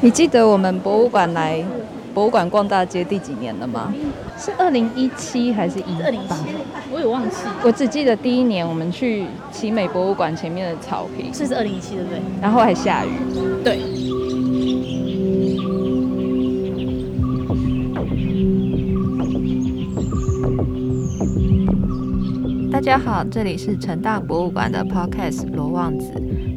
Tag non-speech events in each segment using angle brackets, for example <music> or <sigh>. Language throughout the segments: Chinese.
你记得我们博物馆来博物馆逛大街第几年了吗？是二零一七还是一？二零一七，我有忘记。我只记得第一年我们去奇美博物馆前面的草坪，这是二零一七对不对？然后还下雨。对。大家好，这里是成大博物馆的 Podcast 罗望子。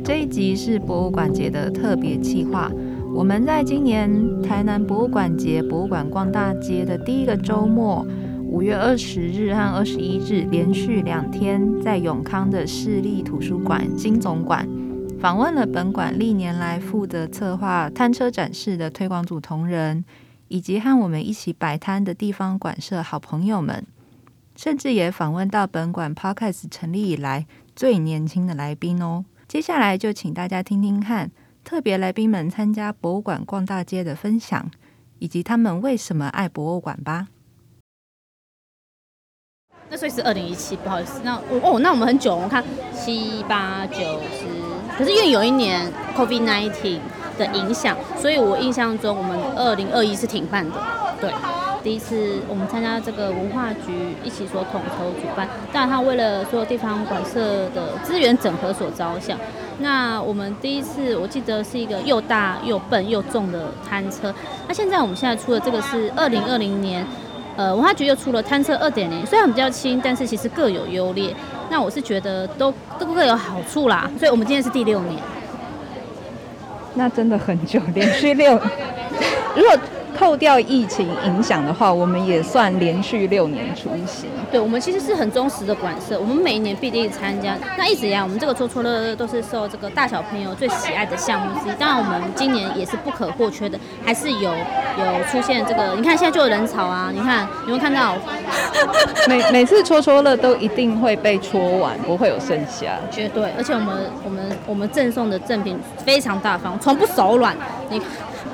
这一集是博物馆节的特别企划。我们在今年台南博物馆节博物馆逛大街的第一个周末，五月二十日和二十一日连续两天，在永康的市立图书馆金总馆，访问了本馆历年来负责策划摊车展示的推广组同仁，以及和我们一起摆摊的地方馆舍好朋友们，甚至也访问到本馆 Podcast 成立以来最年轻的来宾哦。接下来就请大家听听看。特别来宾们参加博物馆逛大街的分享，以及他们为什么爱博物馆吧。那所以是二零一七，不好意思，那哦，那我们很久，我看七八九十，可是因为有一年 COVID-19 的影响，所以我印象中我们二零二一是停办的，对。第一次我们参加这个文化局一起所统筹举办，当然他为了所有地方馆舍的资源整合所着想。那我们第一次我记得是一个又大又笨又重的摊车。那现在我们现在出的这个是二零二零年，呃，文化局又出了摊车二点零，虽然比较轻，但是其实各有优劣。那我是觉得都都各有好处啦。所以我们今天是第六年，那真的很久，连续六。如果扣掉疫情影响的话，我们也算连续六年出席。对，我们其实是很忠实的馆舍，我们每一年必定参加。那一直以来，我们这个戳戳乐乐都是受这个大小朋友最喜爱的项目之一。当然，我们今年也是不可或缺的，还是有有出现这个。你看现在就有人潮啊，你看有没有看到？每 <laughs> 每次戳戳乐都一定会被戳完，不会有剩下。绝对，而且我们我们我们赠送的赠品非常大方，从不手软。你，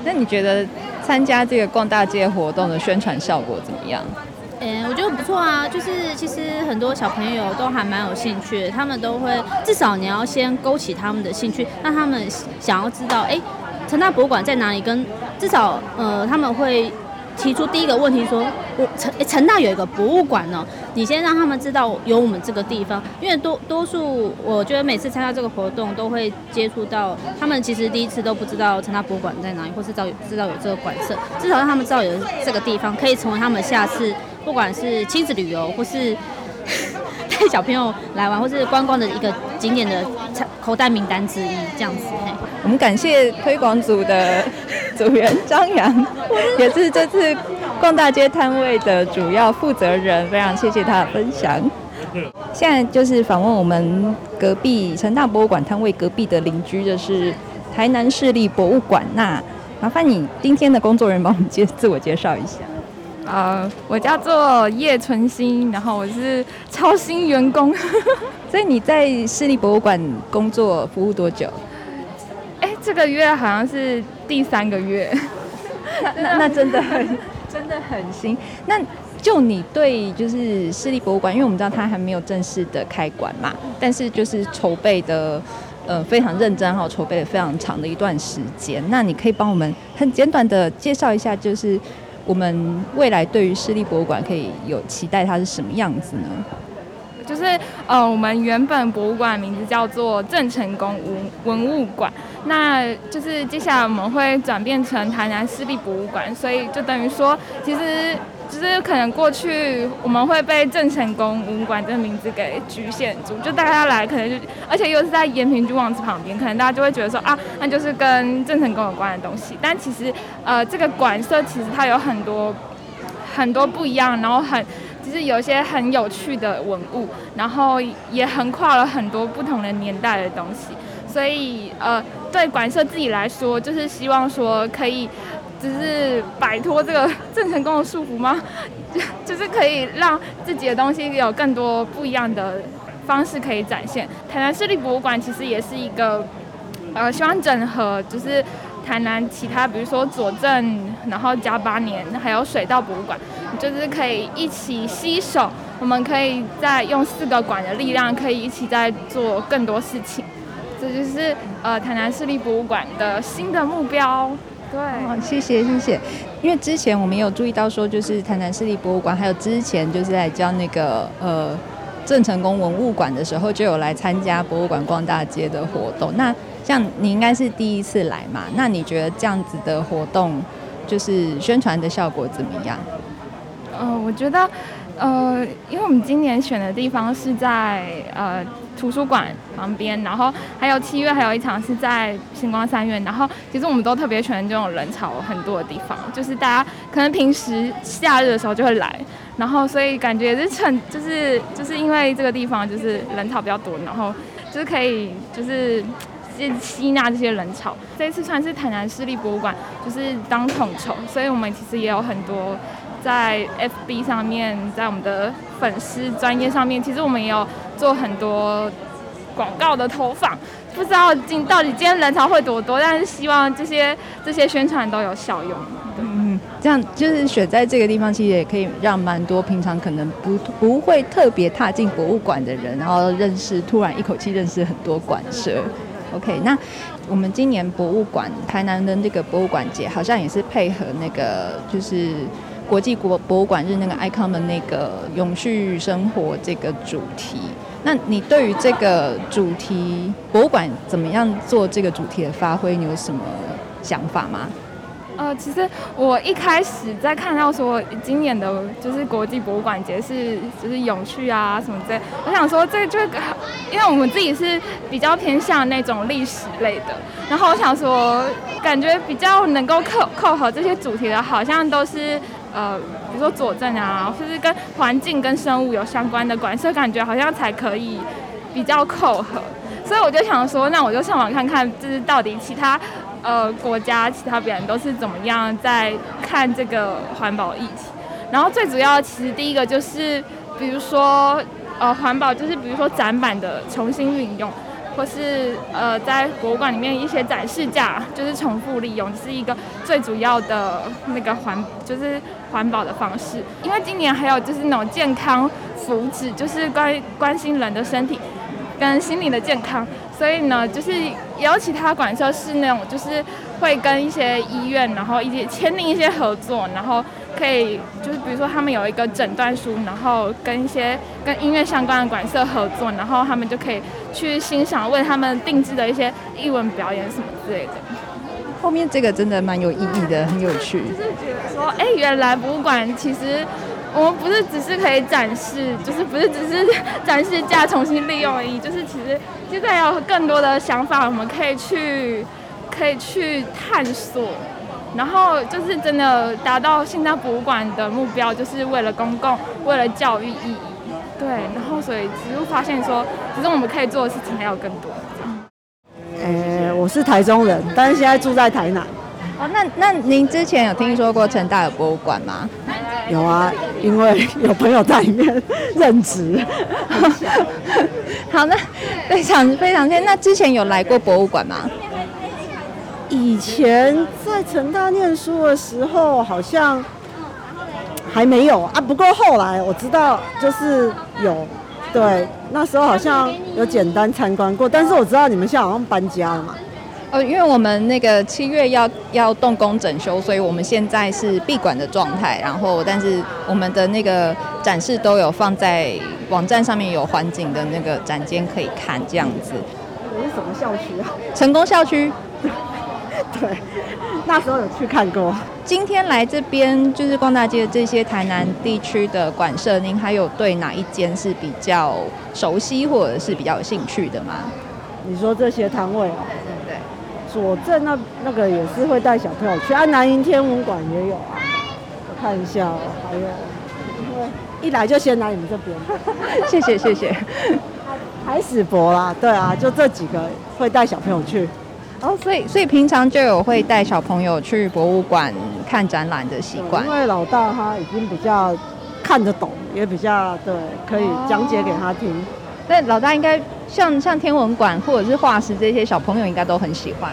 那你觉得？参加这个逛大街活动的宣传效果怎么样？嗯，我觉得不错啊。就是其实很多小朋友都还蛮有兴趣，他们都会至少你要先勾起他们的兴趣，让他们想要知道，哎，成大博物馆在哪里？跟至少呃他们会。提出第一个问题说，我成成大有一个博物馆呢，你先让他们知道有我们这个地方，因为多多数我觉得每次参加这个活动都会接触到他们，其实第一次都不知道成大博物馆在哪里，或是知道知道有这个馆舍，至少让他们知道有这个地方，可以成为他们下次不管是亲子旅游或是带小朋友来玩或是观光的一个景点的口袋名单之一，这样子。我们感谢推广组的。组员张扬 <laughs> 也是这次逛大街摊位的主要负责人，非常谢谢他的分享。现在就是访问我们隔壁成大博物馆摊位隔壁的邻居，就是台南市立博物馆。那麻烦你今天的工作人员帮我们介自我介绍一下。呃，我叫做叶纯心，然后我是超新员工。<laughs> <laughs> 所以你在市立博物馆工作服务多久？哎，这个月好像是。第三个月，那 <laughs> 那，那真的很真的很新。那就你对就是市立博物馆，因为我们知道它还没有正式的开馆嘛，但是就是筹备的呃非常认真，然后筹备了非常长的一段时间。那你可以帮我们很简短的介绍一下，就是我们未来对于市立博物馆可以有期待它是什么样子呢？就是呃，我们原本博物馆名字叫做郑成功文文物馆，那就是接下来我们会转变成台南市立博物馆，所以就等于说，其实就是可能过去我们会被郑成功文物馆这个名字给局限住，就大家来可能就，而且又是在延平君王祠旁边，可能大家就会觉得说啊，那就是跟郑成功有关的东西，但其实呃，这个馆舍其实它有很多很多不一样，然后很。其实有一些很有趣的文物，然后也横跨了很多不同的年代的东西，所以呃，对馆舍自己来说，就是希望说可以，就是摆脱这个 <laughs> 郑成功的束缚吗？<laughs> 就是可以让自己的东西有更多不一样的方式可以展现。台南市立博物馆其实也是一个，呃，希望整合就是。台南其他，比如说左镇，然后加八年，还有水稻博物馆，就是可以一起携手，我们可以再用四个馆的力量，可以一起再做更多事情。这就是呃台南市立博物馆的新的目标。对，哦，谢谢谢谢。因为之前我们有注意到说，就是台南市立博物馆，还有之前就是在教那个呃郑成功文物馆的时候，就有来参加博物馆逛大街的活动。那像你应该是第一次来嘛？那你觉得这样子的活动，就是宣传的效果怎么样？嗯、我觉得。呃，因为我们今年选的地方是在呃图书馆旁边，然后还有七月还有一场是在星光三院，然后其实我们都特别喜欢这种人潮很多的地方，就是大家可能平时夏日的时候就会来，然后所以感觉也是趁就是就是因为这个地方就是人潮比较多，然后就是可以就是吸吸纳这些人潮。这一次算是台南市立博物馆就是当统筹，所以我们其实也有很多。在 FB 上面，在我们的粉丝专业上面，其实我们也有做很多广告的投放。不知道今到底今天人潮会多多，但是希望这些这些宣传都有效用。嗯，这样就是选在这个地方，其实也可以让蛮多平常可能不不会特别踏进博物馆的人，然后认识，突然一口气认识很多馆舍。OK，那我们今年博物馆台南的那个博物馆节，好像也是配合那个就是。国际国博物馆日那个 icon 的那个永续生活这个主题，那你对于这个主题博物馆怎么样做这个主题的发挥，你有什么想法吗？呃，其实我一开始在看到说今年的就是国际博物馆节是就是永续啊什么之类，我想说这就因为我们自己是比较偏向那种历史类的，然后我想说感觉比较能够扣扣合这些主题的，好像都是。呃，比如说佐证啊，或是跟环境跟生物有相关的馆舍，感觉好像才可以比较扣合。所以我就想说，那我就上网看看，就是到底其他呃国家、其他别人都是怎么样在看这个环保议题。然后最主要，其实第一个就是，比如说呃环保，就是比如说展板的重新运用。或是呃，在博物馆里面一些展示架，就是重复利用，是一个最主要的那个环，就是环保的方式。因为今年还有就是那种健康福祉，就是关关心人的身体跟心理的健康，所以呢，就是也有其他馆舍是那种就是会跟一些医院，然后一些签订一些合作，然后。可以，就是比如说他们有一个诊断书，然后跟一些跟音乐相关的馆舍合作，然后他们就可以去欣赏为他们定制的一些艺文表演什么之类的。后面这个真的蛮有意义的，很有趣。就是觉得说，哎，原来博物馆其实我们不是只是可以展示，就是不是只是展示架重新利用而已，就是其实现在有更多的想法，我们可以去可以去探索。然后就是真的达到现在博物馆的目标，就是为了公共，为了教育意义。对，然后所以其实发现说，其实我们可以做的事情还有更多。呃，我是台中人，但是现在住在台南。哦，那那您之前有听说过成大有博物馆吗？有啊，因为有朋友在里面任职。<laughs> 好，那非常非常谢谢。那之前有来过博物馆吗？以前在成大念书的时候，好像还没有啊。不过后来我知道，就是有，对，那时候好像有简单参观过。但是我知道你们现在好像搬家了嘛。呃，因为我们那个七月要要动工整修，所以我们现在是闭馆的状态。然后，但是我们的那个展示都有放在网站上面，有环境的那个展间可以看，这样子。你是什么校区啊？成功校区。<laughs> 对，那时候有去看过。今天来这边就是逛大街的这些台南地区的馆舍，您还有对哪一间是比较熟悉或者是比较有兴趣的吗？你说这些摊位啊？对对。左镇那那个也是会带小朋友去，啊，南瀛天文馆也有啊。我看一下哦，还有，因为一来就先来你们这边。谢 <laughs> 谢谢谢。<laughs> 海史博啦，对啊，就这几个会带小朋友去。哦，所以所以平常就有会带小朋友去博物馆看展览的习惯。因为老大他已经比较看得懂，也比较对，可以讲解给他听。那、哦、老大应该像像天文馆或者是化石这些小朋友应该都很喜欢。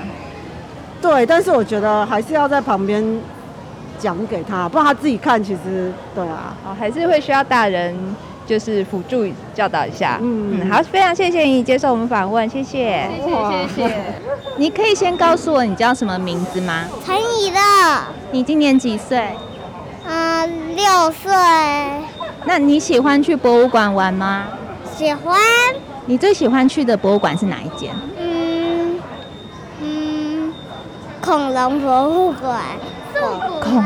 对，但是我觉得还是要在旁边讲给他，不然他自己看其实对啊。哦，还是会需要大人就是辅助教导一下。嗯嗯，好，非常谢谢你接受我们访问，谢谢。谢谢谢谢。<laughs> 你可以先告诉我你叫什么名字吗？陈以乐，你今年几岁？嗯，六岁，那你喜欢去博物馆玩吗？喜欢，你最喜欢去的博物馆是哪一间？嗯嗯，恐龙博物馆，恐龙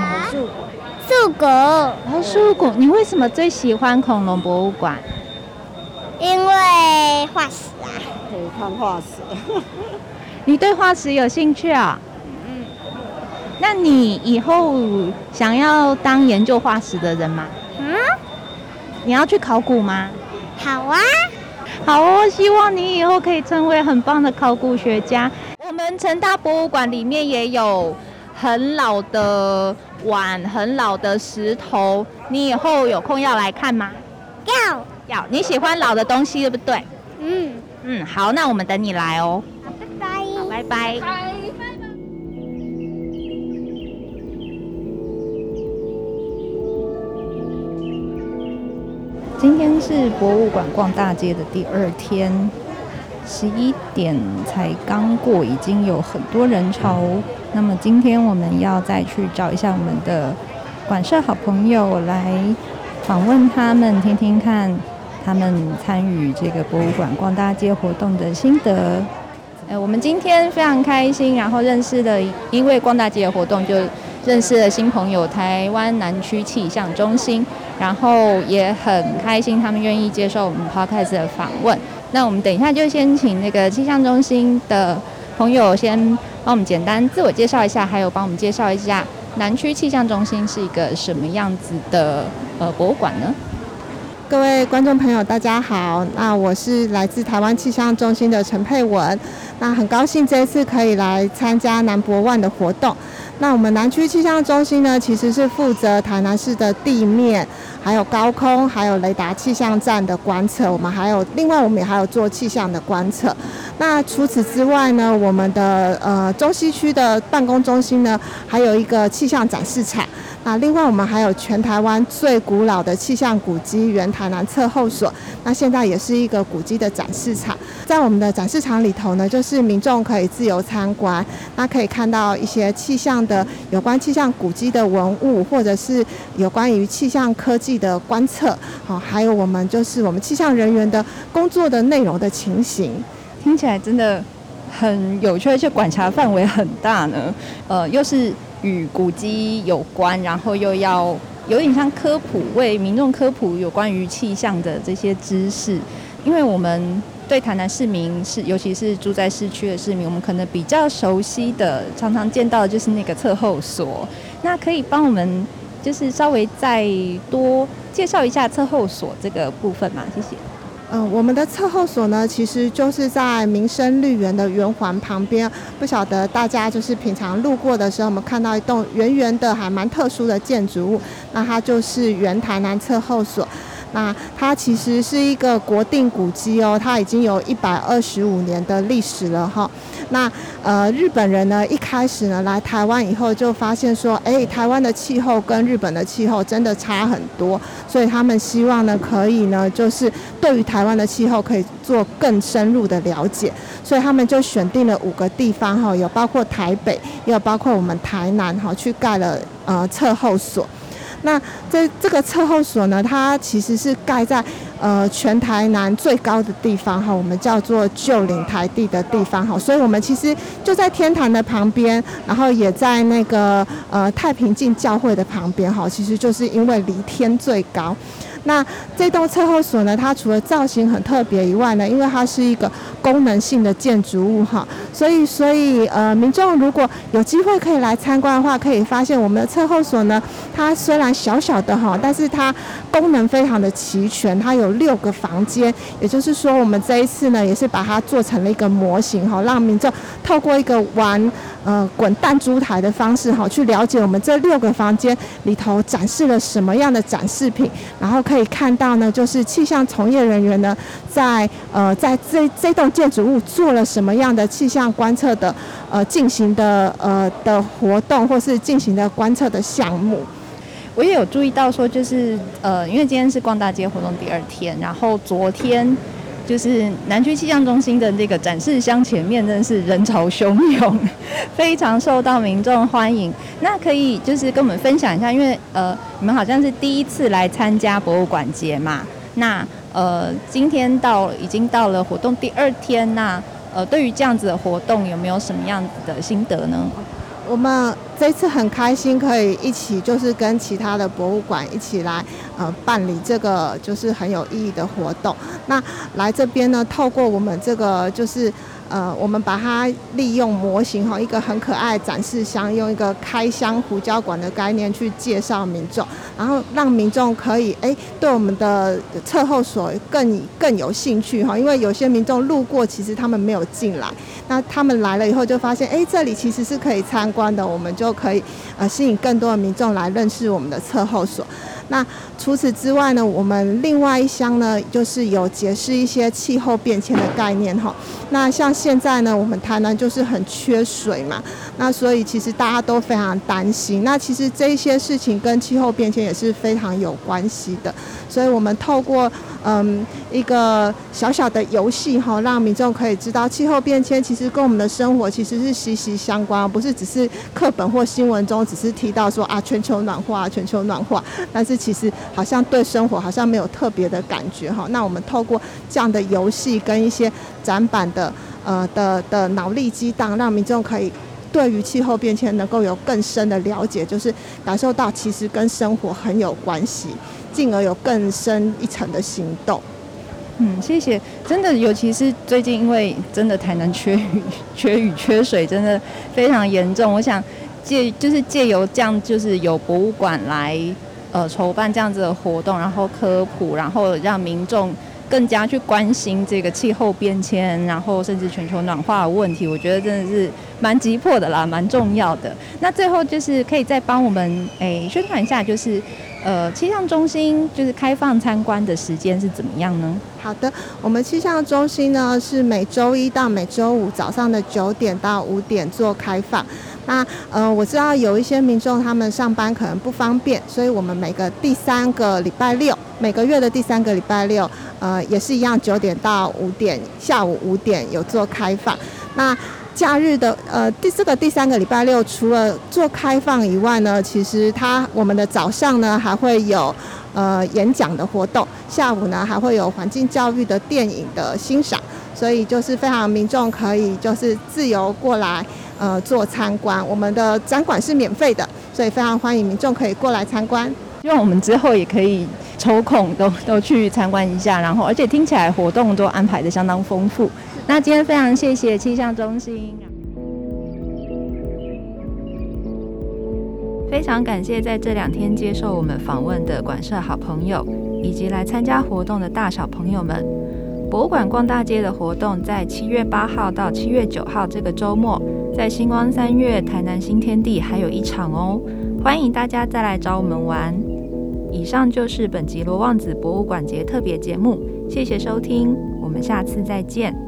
树谷，哦，树谷。你为什么最喜欢恐龙博物馆？因为化石啊，可以看化石。<laughs> 你对化石有兴趣啊？嗯。那你以后想要当研究化石的人吗？嗯，你要去考古吗？好啊，好哦，希望你以后可以成为很棒的考古学家。我们成大博物馆里面也有很老的碗、很老的石头，你以后有空要来看吗？要，要。你喜欢老的东西，对不对？嗯，嗯，好，那我们等你来哦。拜拜。拜拜。今天是博物馆逛大街的第二天，十一点才刚过，已经有很多人潮。那么今天我们要再去找一下我们的馆舍好朋友来访问他们，听听看他们参与这个博物馆逛大街活动的心得。呃，我们今天非常开心，然后认识了，因为逛大街的活动就认识了新朋友，台湾南区气象中心，然后也很开心他们愿意接受我们 Podcast 的访问。那我们等一下就先请那个气象中心的朋友先帮我们简单自我介绍一下，还有帮我们介绍一下南区气象中心是一个什么样子的呃博物馆呢？各位观众朋友，大家好。那我是来自台湾气象中心的陈佩文。那很高兴这一次可以来参加南博万的活动。那我们南区气象中心呢，其实是负责台南市的地面、还有高空、还有雷达气象站的观测。我们还有另外，我们也还有做气象的观测。那除此之外呢，我们的呃中西区的办公中心呢，还有一个气象展示场。那另外我们还有全台湾最古老的气象古迹原台南测候所，那现在也是一个古迹的展示场。在我们的展示场里头呢，就是民众可以自由参观，那可以看到一些气象的有关气象古迹的文物，或者是有关于气象科技的观测，好，还有我们就是我们气象人员的工作的内容的情形。听起来真的很有趣，而且管辖范围很大呢。呃，又是。与古迹有关，然后又要有点像科普，为民众科普有关于气象的这些知识。因为我们对台南市民是，尤其是住在市区的市民，我们可能比较熟悉的，常常见到的就是那个测候所。那可以帮我们就是稍微再多介绍一下测后所这个部分嘛？谢谢。嗯、我们的测后所呢，其实就是在民生绿园的圆环旁边。不晓得大家就是平常路过的时候，我们看到一栋圆圆的、还蛮特殊的建筑物，那它就是原台南测后所。那它其实是一个国定古迹哦，它已经有一百二十五年的历史了哈。那呃，日本人呢，一开始呢来台湾以后就发现说，哎，台湾的气候跟日本的气候真的差很多，所以他们希望呢可以呢就是对于台湾的气候可以做更深入的了解，所以他们就选定了五个地方哈，有包括台北，也有包括我们台南哈，去盖了呃测候所。那这这个侧后所呢，它其实是盖在呃全台南最高的地方哈，我们叫做旧岭台地的地方哈，所以我们其实就在天坛的旁边，然后也在那个呃太平镜教会的旁边哈，其实就是因为离天最高。那这栋测候所呢，它除了造型很特别以外呢，因为它是一个功能性的建筑物哈，所以所以呃，民众如果有机会可以来参观的话，可以发现我们的测候所呢，它虽然小小的哈，但是它功能非常的齐全，它有六个房间，也就是说我们这一次呢，也是把它做成了一个模型哈，让民众透过一个玩呃滚弹珠台的方式哈，去了解我们这六个房间里头展示了什么样的展示品，然后可以看到呢，就是气象从业人员呢，在呃在这这栋建筑物做了什么样的气象观测的呃进行的呃的活动，或是进行的观测的项目。我也有注意到说，就是呃，因为今天是逛大街活动第二天，然后昨天就是南区气象中心的那个展示箱前面真的是人潮汹涌，非常受到民众欢迎。那可以就是跟我们分享一下，因为呃，你们好像是第一次来参加博物馆节嘛，那呃，今天到已经到了活动第二天，那呃，对于这样子的活动有没有什么样子的心得呢？我们这次很开心，可以一起就是跟其他的博物馆一起来呃办理这个就是很有意义的活动。那来这边呢，透过我们这个就是。呃，我们把它利用模型哈，一个很可爱展示箱，用一个开箱胡椒馆的概念去介绍民众，然后让民众可以哎对我们的测后所更更有兴趣哈，因为有些民众路过，其实他们没有进来，那他们来了以后就发现哎这里其实是可以参观的，我们就可以呃吸引更多的民众来认识我们的测后所。那除此之外呢，我们另外一箱呢，就是有解释一些气候变迁的概念哈。那像现在呢，我们台南就是很缺水嘛，那所以其实大家都非常担心。那其实这些事情跟气候变迁也是非常有关系的，所以我们透过嗯一个小小的游戏哈，让民众可以知道气候变迁其实跟我们的生活其实是息息相关，不是只是课本或新闻中只是提到说啊全球暖化，全球暖化，但是其实好像对生活好像没有特别的感觉哈。那我们透过这样的游戏跟一些展板的呃的的脑力激荡，让民众可以对于气候变迁能够有更深的了解，就是感受到其实跟生活很有关系，进而有更深一层的行动。嗯，谢谢。真的，尤其是最近，因为真的台南缺雨、缺雨、缺水，真的非常严重。我想借就是借由这样，就是有博物馆来呃筹办这样子的活动，然后科普，然后让民众更加去关心这个气候变迁，然后甚至全球暖化的问题。我觉得真的是蛮急迫的啦，蛮重要的。那最后就是可以再帮我们诶、宣传一下，就是。呃，气象中心就是开放参观的时间是怎么样呢？好的，我们气象中心呢是每周一到每周五早上的九点到五点做开放。那呃，我知道有一些民众他们上班可能不方便，所以我们每个第三个礼拜六，每个月的第三个礼拜六，呃，也是一样九点到五点，下午五点有做开放。那假日的呃第四个第三个礼拜六，除了做开放以外呢，其实它我们的早上呢还会有呃演讲的活动，下午呢还会有环境教育的电影的欣赏，所以就是非常民众可以就是自由过来呃做参观，我们的展馆是免费的，所以非常欢迎民众可以过来参观。希望我们之后也可以抽空都都去参观一下，然后而且听起来活动都安排得相当丰富。那今天非常谢谢气象中心，非常感谢在这两天接受我们访问的馆舍好朋友，以及来参加活动的大小朋友们。博物馆逛大街的活动在七月八号到七月九号这个周末，在星光三月台南新天地还有一场哦，欢迎大家再来找我们玩。以上就是本集罗望子博物馆节特别节目，谢谢收听，我们下次再见。